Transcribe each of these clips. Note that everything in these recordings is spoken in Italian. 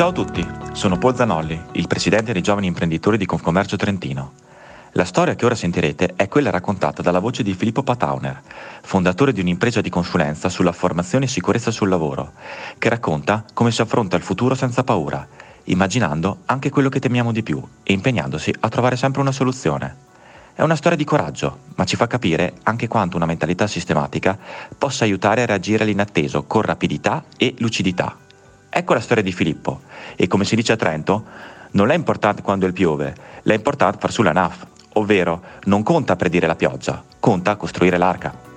Ciao a tutti, sono Paul Zanolli, il presidente dei giovani imprenditori di Confcommercio Trentino. La storia che ora sentirete è quella raccontata dalla voce di Filippo Patauner, fondatore di un'impresa di consulenza sulla formazione e sicurezza sul lavoro, che racconta come si affronta il futuro senza paura, immaginando anche quello che temiamo di più e impegnandosi a trovare sempre una soluzione. È una storia di coraggio, ma ci fa capire anche quanto una mentalità sistematica possa aiutare a reagire all'inatteso con rapidità e lucidità. Ecco la storia di Filippo e come si dice a Trento, non è importante quando il piove, è importante far su la NAF, ovvero non conta predire la pioggia, conta costruire l'arca.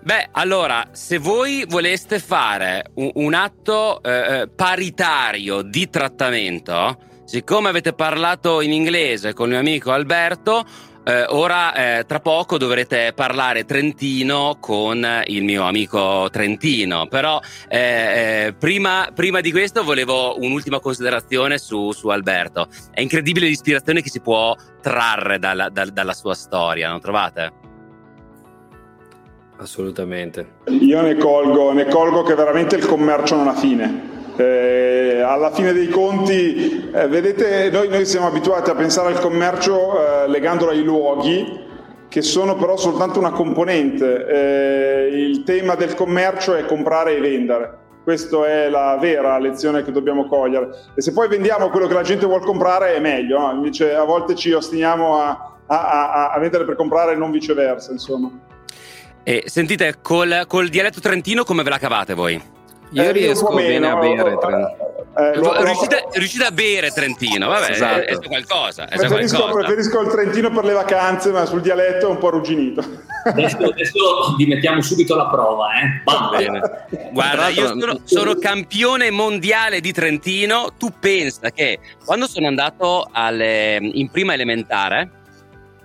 Beh, allora, se voi voleste fare un, un atto eh, eh, paritario di trattamento, siccome avete parlato in inglese con il mio amico Alberto, eh, ora eh, tra poco dovrete parlare trentino con il mio amico trentino, però eh, eh prima, prima, di questo volevo un'ultima considerazione su, su, Alberto. È incredibile l'ispirazione che si può trarre dalla, da, dalla sua storia, non trovate? Assolutamente. Io ne colgo, ne colgo che veramente il commercio non ha fine. Eh, alla fine dei conti, eh, vedete, noi, noi, siamo abituati a pensare al commercio eh, legandolo ai luoghi, che sono però soltanto una componente. Eh, il tema del commercio è comprare e vendere. Questa è la vera lezione che dobbiamo cogliere. E se poi vendiamo quello che la gente vuole comprare è meglio, no? invece a volte ci ostiniamo a, a, a, a vendere per comprare e non viceversa. Insomma. Sentite, col, col, dialetto trentino come ve la cavate voi? Io eh, riesco bene a bere Trentino. Eh, lo, riuscite, riuscite, a bere Trentino, vabbè, esatto. è, è qualcosa. È preferisco, qualcosa. preferisco, il Trentino per le vacanze, ma sul dialetto è un po' arrugginito. Adesso, adesso vi mettiamo subito la prova, eh? Va bene. Guarda, io sono, sono, campione mondiale di Trentino. Tu pensa che quando sono andato alle, in prima elementare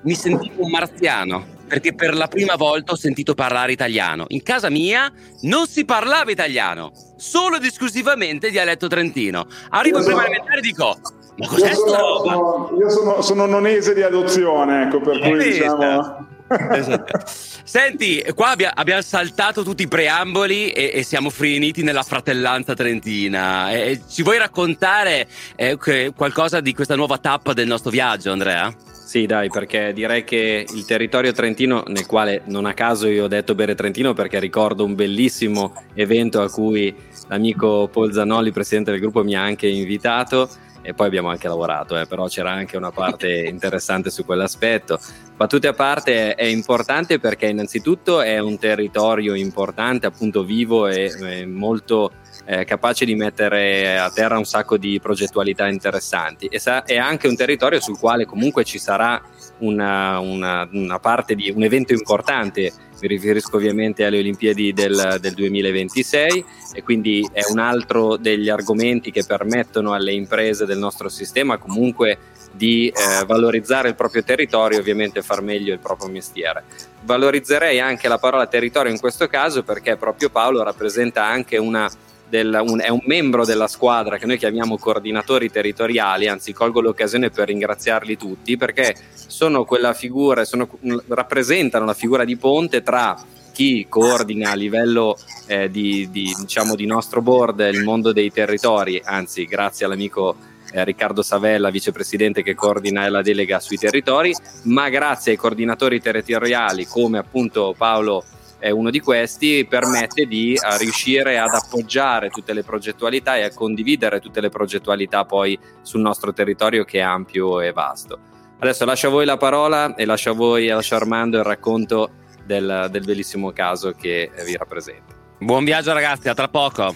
mi sentivo un marziano perché per la prima volta ho sentito parlare italiano. In casa mia non si parlava italiano, solo ed esclusivamente dialetto trentino. Arrivo in prima elementare e dico: Ma cos'è sto roba? io sono, sono nonese di adozione, ecco, per cui diciamo. Esatto. Senti, qua abbia, abbiamo saltato tutti i preamboli e, e, siamo finiti nella fratellanza trentina. E, ci vuoi raccontare eh, qualcosa di questa nuova tappa del nostro viaggio, Andrea? Sì, dai, perché direi che il territorio trentino, nel quale non a caso io ho detto bere trentino, perché ricordo un bellissimo evento a cui l'amico Paul Zanolli, presidente del gruppo, mi ha anche invitato e poi abbiamo anche lavorato, eh, però c'era anche una parte interessante su quell'aspetto. Battute a parte è importante perché innanzitutto è un territorio importante, appunto vivo e, e molto eh, capace di mettere a terra un sacco di progettualità interessanti e sa- è anche un territorio sul quale comunque ci sarà una, una, una parte di un evento importante mi riferisco ovviamente alle Olimpiadi del, del, 2026 e quindi è un altro degli argomenti che permettono alle imprese del nostro sistema comunque di eh, valorizzare il proprio territorio e ovviamente far meglio il proprio mestiere. Valorizzerei anche la parola territorio in questo caso perché proprio Paolo rappresenta anche una del, un, è un membro della squadra che noi chiamiamo coordinatori territoriali, anzi colgo l'occasione per ringraziarli tutti perché sono quella figura, sono, rappresentano la figura di ponte tra chi coordina a livello eh, di, di, diciamo, di nostro board il mondo dei territori, anzi grazie all'amico eh, Riccardo Savella, vicepresidente che coordina la delega sui territori, ma grazie ai coordinatori territoriali come appunto Paolo è uno di questi, permette di uh, riuscire ad appoggiare tutte le progettualità e a condividere tutte le progettualità poi sul nostro territorio che è ampio e vasto. Adesso lascio a voi la parola e lascio a voi, lascio Armando il racconto del, del bellissimo caso che vi rappresenta. Buon viaggio ragazzi, a tra poco.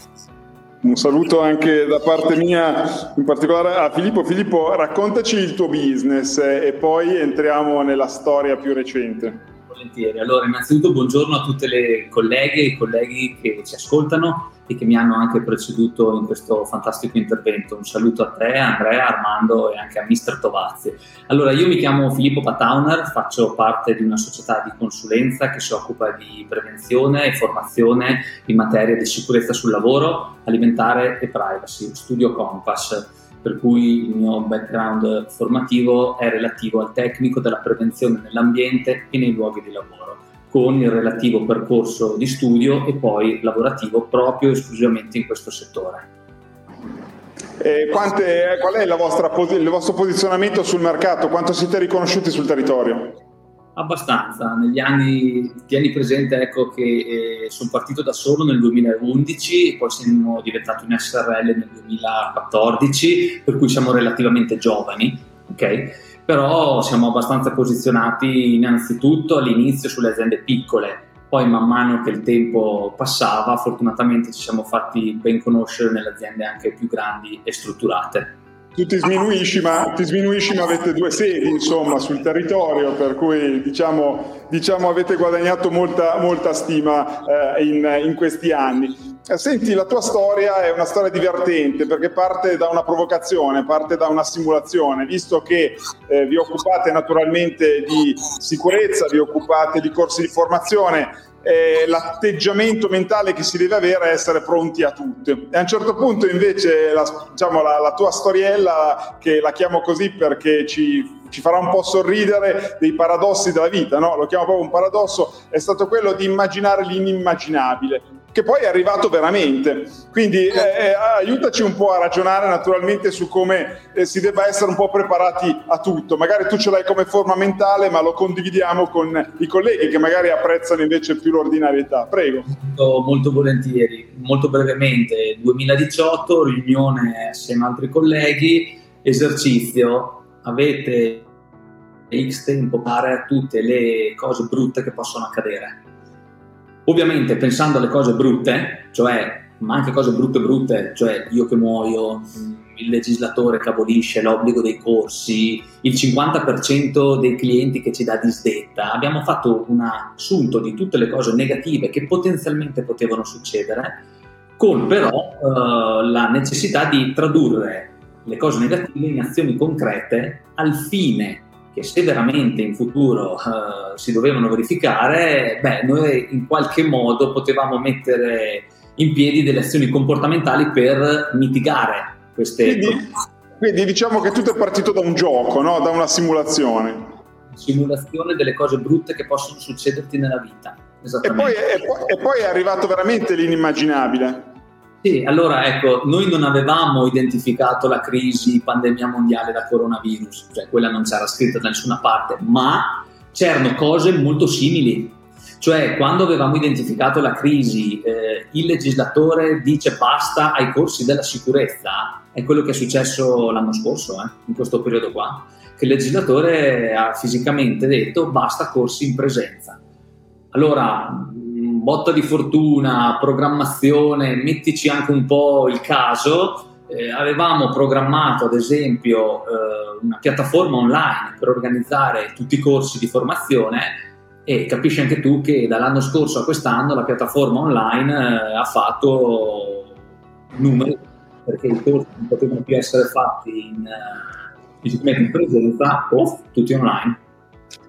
Un saluto anche da parte mia, in particolare a Filippo. Filippo, raccontaci il tuo business e poi entriamo nella storia più recente volentieri. Allora, innanzitutto buongiorno a tutte le colleghe e i colleghi che ci ascoltano e che mi hanno anche preceduto in questo fantastico intervento. Un saluto a te, Andrea, Armando e anche a Mister Tovazzi. Allora, io mi chiamo Filippo Patauner, faccio parte di una società di consulenza che si occupa di prevenzione e formazione in materia di sicurezza sul lavoro, alimentare e privacy, Studio Compass per cui il mio background formativo è relativo al tecnico della prevenzione nell'ambiente e nei luoghi di lavoro. con il relativo percorso di studio e poi lavorativo proprio esclusivamente in questo settore. Eh, quante, qual è vostra, il vostro posizionamento sul mercato? Quanto siete riconosciuti sul territorio? Abbastanza, negli anni, tieni presente ecco, che eh, sono partito da solo nel 2011, poi siamo diventati un SRL nel 2014, per cui siamo relativamente giovani, ok? però siamo abbastanza posizionati innanzitutto all'inizio sulle aziende piccole, poi man mano che il tempo passava fortunatamente ci siamo fatti ben conoscere nelle aziende anche più grandi e strutturate. Tu ti sminuisci, ma, ti sminuisci, ma avete due sedi insomma, sul territorio, per cui diciamo, diciamo avete guadagnato molta, molta stima eh, in, in questi anni. Eh, senti, la tua storia è una storia divertente perché parte da una provocazione, parte da una simulazione, visto che eh, vi occupate naturalmente di sicurezza, vi occupate di corsi di formazione, eh, l'atteggiamento mentale che si deve avere è essere pronti a tutto. E a un certo punto invece la, diciamo, la, la tua storiella, che la chiamo così perché ci, ci, farà un po' sorridere dei paradossi della vita, no? lo chiamo proprio un paradosso, è stato quello di immaginare l'inimmaginabile che poi è arrivato veramente. Quindi eh, eh, aiutaci un po' a ragionare naturalmente su come eh, si debba essere un po' preparati a tutto. Magari tu ce l'hai come forma mentale, ma lo condividiamo con i colleghi che magari apprezzano invece più l'ordinarietà. Prego. Molto, molto volentieri, molto brevemente. 2018, riunione assieme a altri colleghi, esercizio. Avete X tempo per fare tutte le cose brutte che possono accadere Ovviamente pensando alle cose brutte, cioè ma anche cose brutte brutte, cioè io che muoio, il legislatore che abolisce l'obbligo dei corsi, il 50% dei clienti che ci dà disdetta, abbiamo fatto un assunto di tutte le cose negative che potenzialmente potevano succedere, con però eh, la necessità di tradurre le cose negative in azioni concrete al fine che se veramente in futuro uh, si dovevano verificare, beh, noi in qualche modo potevamo mettere in piedi delle azioni comportamentali per mitigare queste... Quindi, quindi diciamo che tutto è partito da un gioco, no? da una simulazione. Simulazione delle cose brutte che possono succederti nella vita. E poi, e, poi, e poi è arrivato veramente l'inimmaginabile. Sì, allora ecco, noi non avevamo identificato la crisi pandemia mondiale da coronavirus, cioè quella non c'era scritta da nessuna parte, ma c'erano cose molto simili. Cioè, quando avevamo identificato la crisi, eh, il legislatore dice basta ai corsi della sicurezza, è quello che è successo l'anno scorso, eh, in questo periodo qua, che il legislatore ha fisicamente detto basta corsi in presenza. Allora, botta di fortuna, programmazione, mettici anche un po' il caso, eh, avevamo programmato ad esempio eh, una piattaforma online per organizzare tutti i corsi di formazione e capisci anche tu che dall'anno scorso a quest'anno la piattaforma online eh, ha fatto numeri perché i corsi non potevano più essere fatti in, eh, in presenza o tutti online.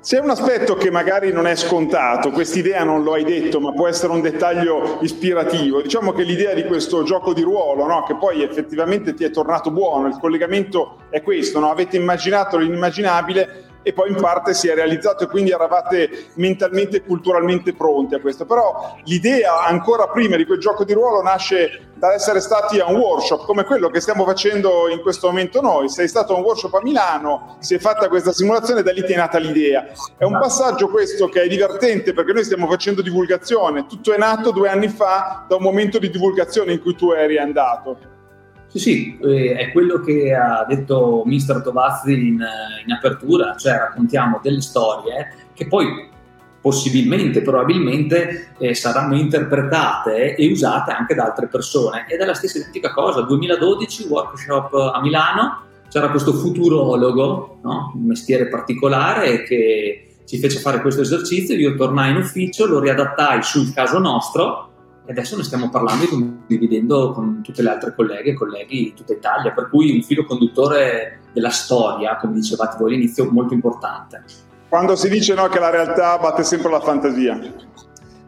C'è un aspetto che magari non è scontato, quest'idea non lo hai detto, ma può essere un dettaglio ispirativo. Diciamo che l'idea di questo gioco di ruolo, no? che poi effettivamente ti è tornato buono, il collegamento è questo, no? avete immaginato l'inimmaginabile e poi in parte si è realizzato e quindi eravate mentalmente e culturalmente pronti a questo. Però l'idea ancora prima di quel gioco di ruolo nasce dall'essere stati a un workshop come quello che stiamo facendo in questo momento noi. Sei stato a un workshop a Milano, si è fatta questa simulazione, da lì ti è nata l'idea. È un passaggio questo che è divertente perché noi stiamo facendo divulgazione. Tutto è nato due anni fa da un momento di divulgazione in cui tu eri andato. Sì, sì, eh, è quello che ha detto Mister Tovazzi in, in, apertura, cioè raccontiamo delle storie che poi possibilmente, probabilmente eh, saranno interpretate e usate anche da altre persone. Ed è la stessa identica cosa. 2012, workshop a Milano, c'era questo futurologo, no? un mestiere particolare che ci fece fare questo esercizio, io tornai in ufficio, lo riadattai sul caso nostro e adesso ne stiamo parlando e condividendo con tutte le altre colleghe e colleghi di tutta Italia, per cui un filo conduttore della storia, come dicevate voi all'inizio, molto importante. Quando si dice no, che la realtà batte sempre la fantasia,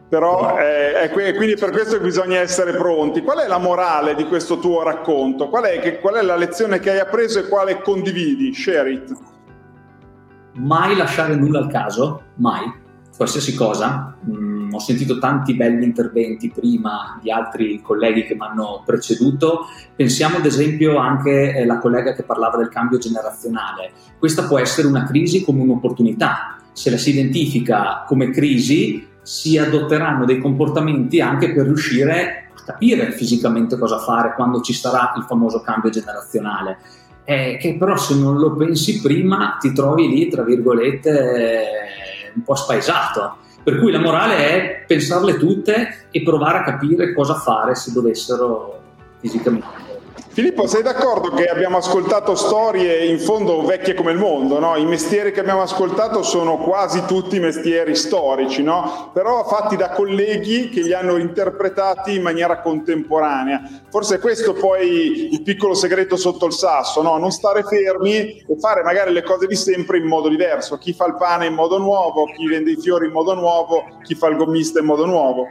però eh, è quindi per questo bisogna essere pronti. Qual è la morale di questo tuo racconto? Qual è, che, qual è la lezione che hai appreso e quale condividi? Share it. Mai lasciare nulla al caso, mai qualsiasi cosa. Mm, ho sentito tanti belli interventi prima di altri colleghi che mi hanno preceduto. Pensiamo ad esempio anche alla collega che parlava del cambio generazionale. Questa può essere una crisi come un'opportunità. Se la si identifica come crisi, si adotteranno dei comportamenti anche per riuscire a capire fisicamente cosa fare quando ci sarà il famoso cambio generazionale. Eh, che però se non lo pensi prima ti trovi lì, tra virgolette, un po' spaesato. Per cui la morale è pensarle tutte e provare a capire cosa fare se dovessero fisicamente Filippo, sei d'accordo che abbiamo ascoltato storie in fondo vecchie come il mondo, no? I mestieri che abbiamo ascoltato sono quasi tutti mestieri storici, no? Però fatti da colleghi che li hanno interpretati in maniera contemporanea. Forse questo poi il piccolo segreto sotto il sasso, no? Non stare fermi e fare magari le cose di sempre in modo diverso. Chi fa il pane in modo nuovo, chi vende i fiori in modo nuovo, chi fa il gommista in modo nuovo.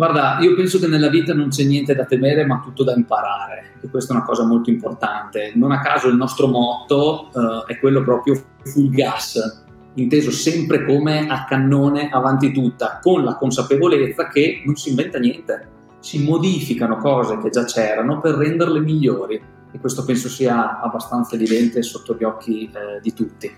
Guarda, io penso che nella vita non c'è niente da temere, ma tutto da imparare, e questa è una cosa molto importante. Non a caso il nostro motto uh, è quello proprio full gas, inteso sempre come a cannone avanti tutta, con la consapevolezza che non si inventa niente, si modificano cose che già c'erano per renderle migliori, e questo penso sia abbastanza evidente sotto gli occhi eh, di tutti.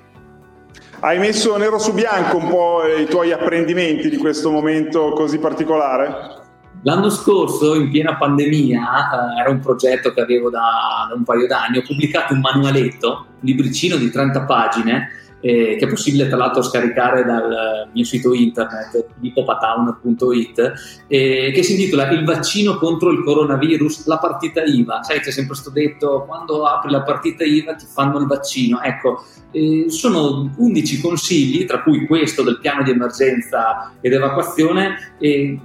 Hai messo nero su bianco un po' i tuoi apprendimenti di questo momento così particolare? L'anno scorso, in piena pandemia, eh, era un progetto che avevo da, da un paio d'anni, ho pubblicato un manualetto, un libricino di 30 pagine, eh, che è possibile tra l'altro scaricare dal mio sito internet lippopatown.it eh, che si intitola Il vaccino contro il coronavirus, la partita IVA. Sai, c'è sempre questo detto, quando apri la partita IVA ti fanno il vaccino. Ecco, eh, sono 11 consigli, tra cui questo del piano di emergenza ed evacuazione, eh,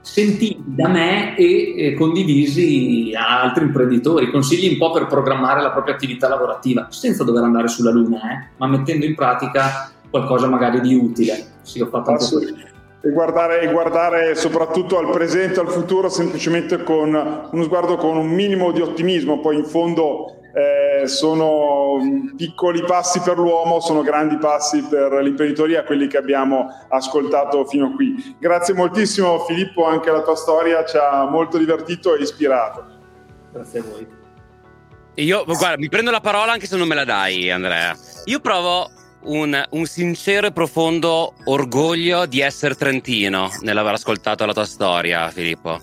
sentiti da me e eh, condivisi a altri imprenditori, consigli un po' per programmare la propria attività lavorativa, senza dover andare sulla luna, eh, ma mettendo in pratica qualcosa magari di utile. Sì, ho fatto anche questo. E guardare, e guardare, soprattutto al presente, al futuro, semplicemente con uno sguardo con un minimo di ottimismo. Poi in fondo eh, sono piccoli passi per l'uomo, sono grandi passi per l'imprenditoria, quelli che abbiamo ascoltato fino a qui. Grazie moltissimo Filippo, anche la tua storia ci ha molto divertito e ispirato. Grazie a voi. Io, guarda, mi prendo la parola anche se non me la dai, Andrea. Io provo un, un, sincero e profondo orgoglio di essere trentino nell'aver ascoltato la tua storia, Filippo.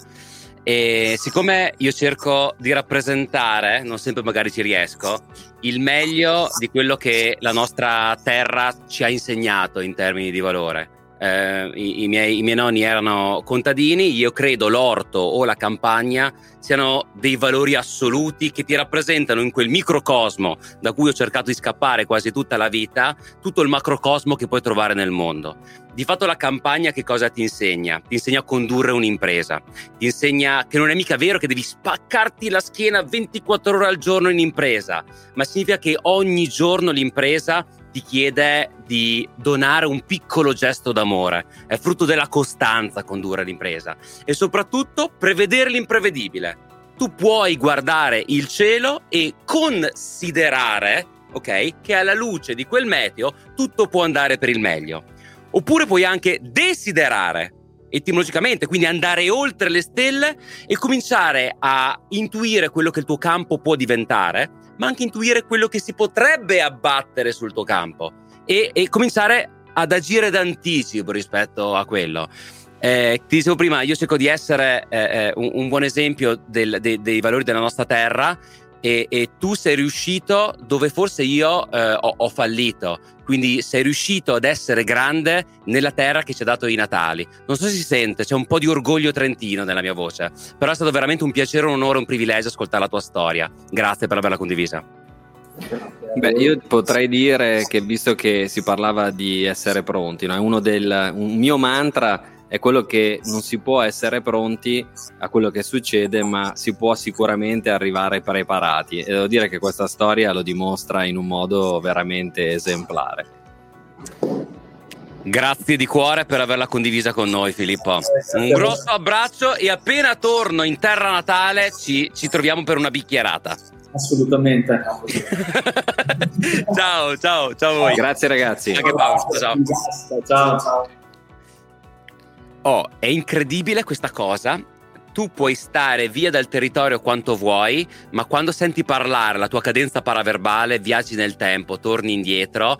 E siccome io cerco di rappresentare, non sempre magari ci riesco, il meglio di quello che la nostra terra ci ha insegnato in termini di valore. Eh, i, i, miei, i, miei, nonni erano contadini, io credo l'orto o la campagna siano dei valori assoluti che ti rappresentano in quel microcosmo da cui ho cercato di scappare quasi tutta la vita, tutto il macrocosmo che puoi trovare nel mondo. Di fatto la campagna che cosa ti insegna? Ti insegna a condurre un'impresa, ti insegna che non è mica vero che devi spaccarti la schiena 24 ore al giorno in impresa, ma significa che ogni giorno l'impresa ti chiede di donare un piccolo gesto d'amore. È frutto della costanza condurre l'impresa e soprattutto prevedere l'imprevedibile. Tu puoi guardare il cielo e considerare, ok, che alla luce di quel meteo tutto può andare per il meglio. Oppure puoi anche desiderare, etimologicamente, quindi andare oltre le stelle e cominciare a intuire quello che il tuo campo può diventare, ma anche intuire quello che si potrebbe abbattere sul tuo campo e, e cominciare ad agire d'anticipo rispetto a quello. Eh, ti dicevo prima, io cerco di essere eh, eh un, un, buon esempio del, de, dei valori della nostra terra e, e, tu sei riuscito dove forse io eh, ho, ho, fallito. Quindi sei riuscito ad essere grande nella terra che ci ha dato i Natali. Non so se si sente, c'è un po' di orgoglio trentino nella mia voce, però è stato veramente un piacere, un onore, un privilegio ascoltare la tua storia. Grazie per averla condivisa. Beh, io potrei dire che visto che si parlava di essere pronti, no? uno del, un mio mantra è quello che non si può essere pronti a quello che succede, ma si può sicuramente arrivare preparati. E devo dire che questa storia lo dimostra in un modo veramente esemplare. Grazie di cuore per averla condivisa con noi, Filippo. Un grosso abbraccio e appena torno in terra natale ci, ci troviamo per una bicchierata. Assolutamente. ciao, ciao, ciao a voi. Grazie ragazzi. Anche Paolo, ciao. ciao. ciao. Oh, è incredibile questa cosa. Tu puoi stare via dal territorio quanto vuoi, ma quando senti parlare la tua cadenza paraverbale, viaggi nel tempo, torni indietro.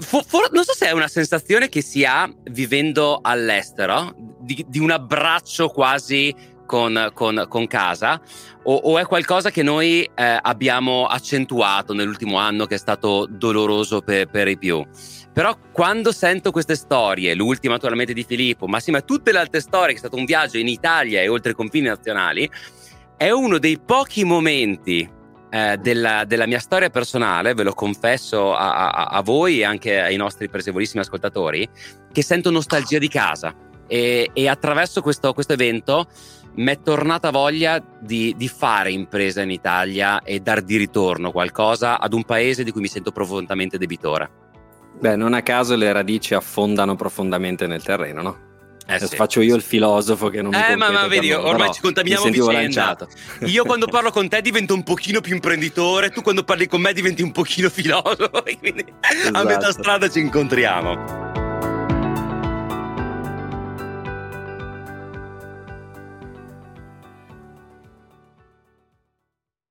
For, for, non so se è una sensazione che si ha vivendo all'estero, di, di un abbraccio quasi con, con, con casa o, o, è qualcosa che noi eh, abbiamo accentuato nell'ultimo anno che è stato doloroso per, per, i più. Però quando sento queste storie, l'ultima naturalmente di Filippo, ma sì, ma tutte le altre storie, che è stato un viaggio in Italia e oltre i confini nazionali, è uno dei pochi momenti eh, della, della, mia storia personale, ve lo confesso a, a, a voi e anche ai nostri presevolissimi ascoltatori, che sento nostalgia di casa. E, e attraverso questo, questo evento mi è tornata voglia di, di, fare impresa in Italia e dar di ritorno qualcosa ad un paese di cui mi sento profondamente debitore. Beh, non a caso le radici affondano profondamente nel terreno, no? Eh sì, faccio io il filosofo che non mi Eh, ma, ma vedi, ormai ci contaminiamo a vicenda. Lanciato. Io quando parlo con te divento un pochino più imprenditore, tu quando parli con me diventi un pochino filosofo, quindi esatto. a metà strada ci incontriamo.